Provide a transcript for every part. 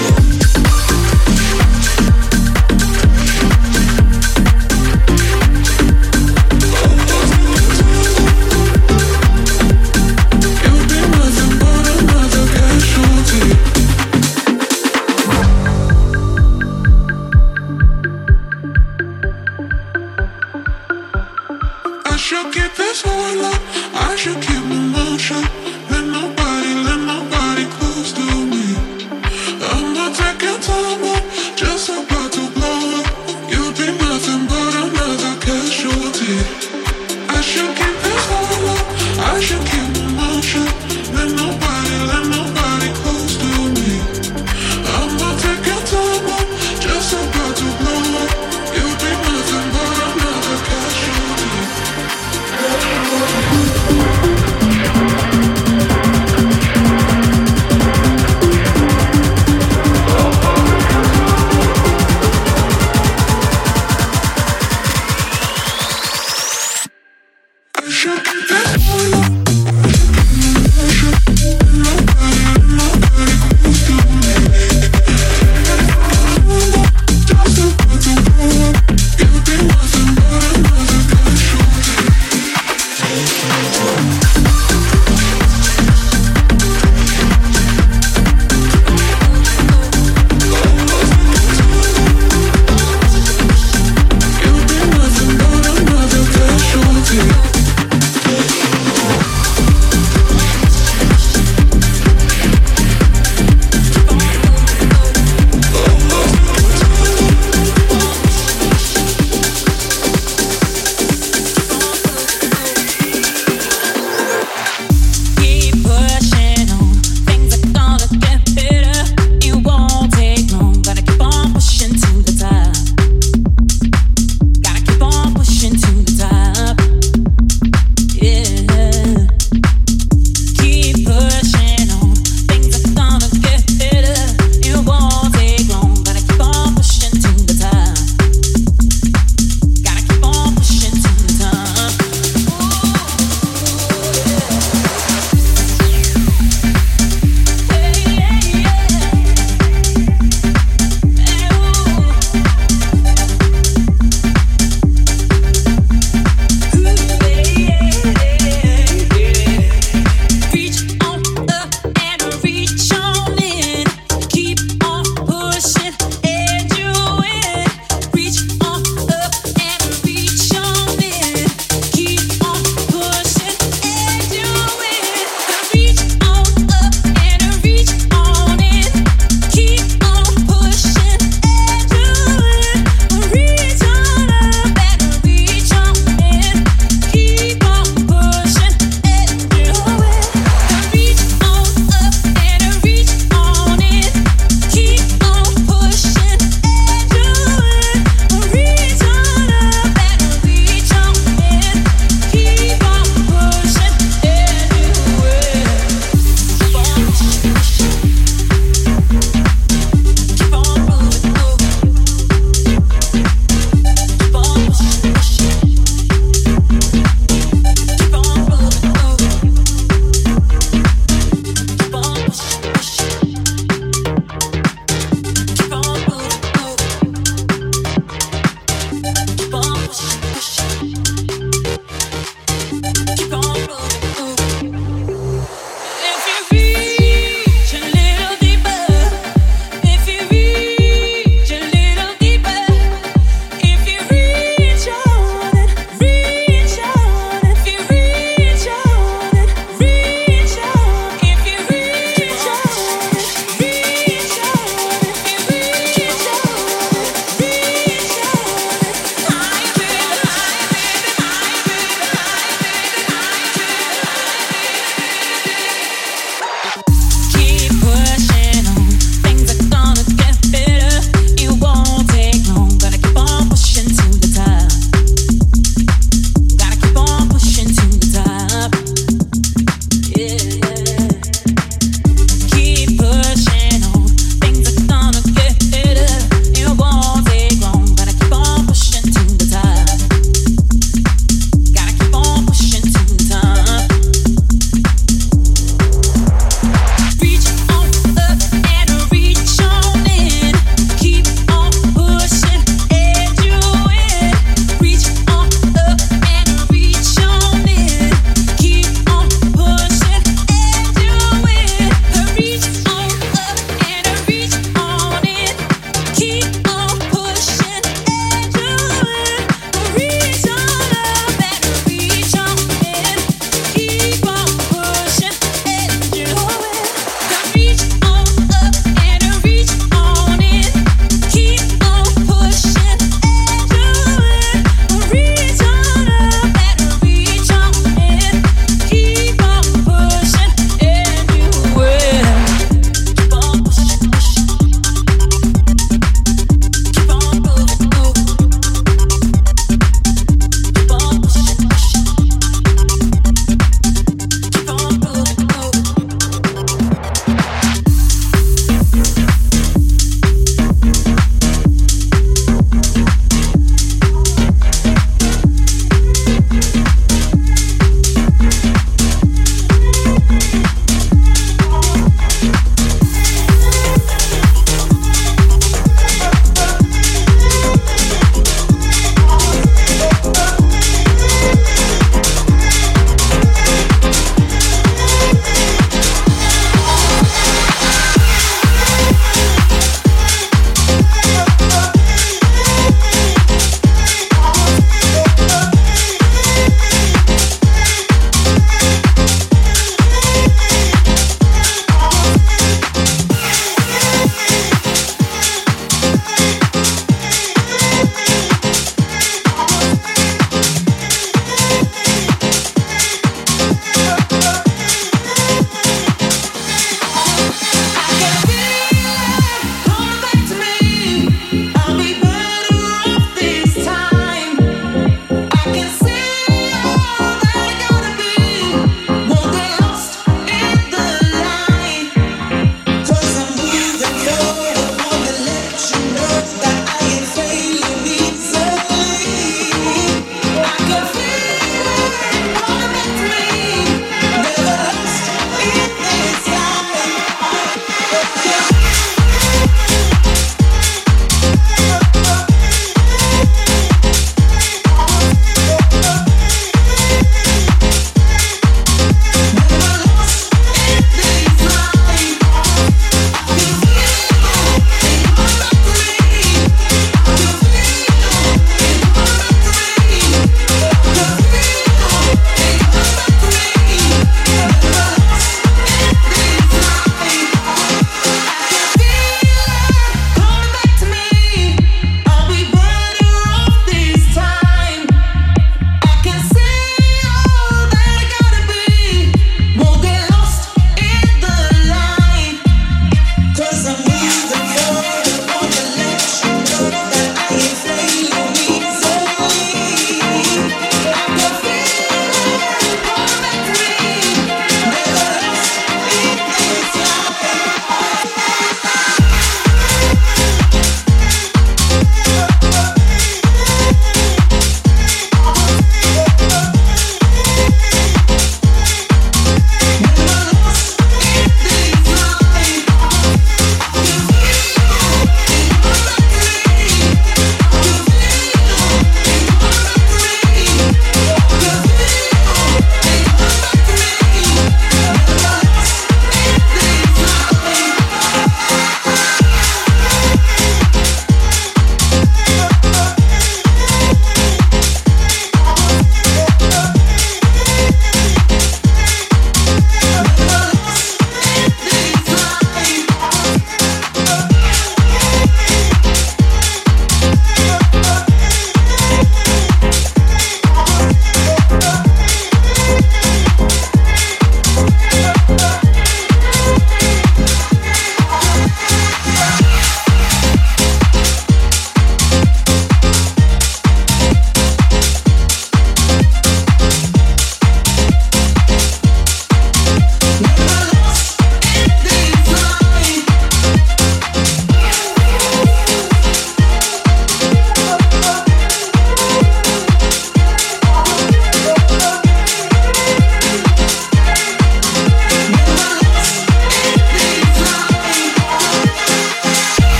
Yeah.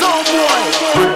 Soul boy.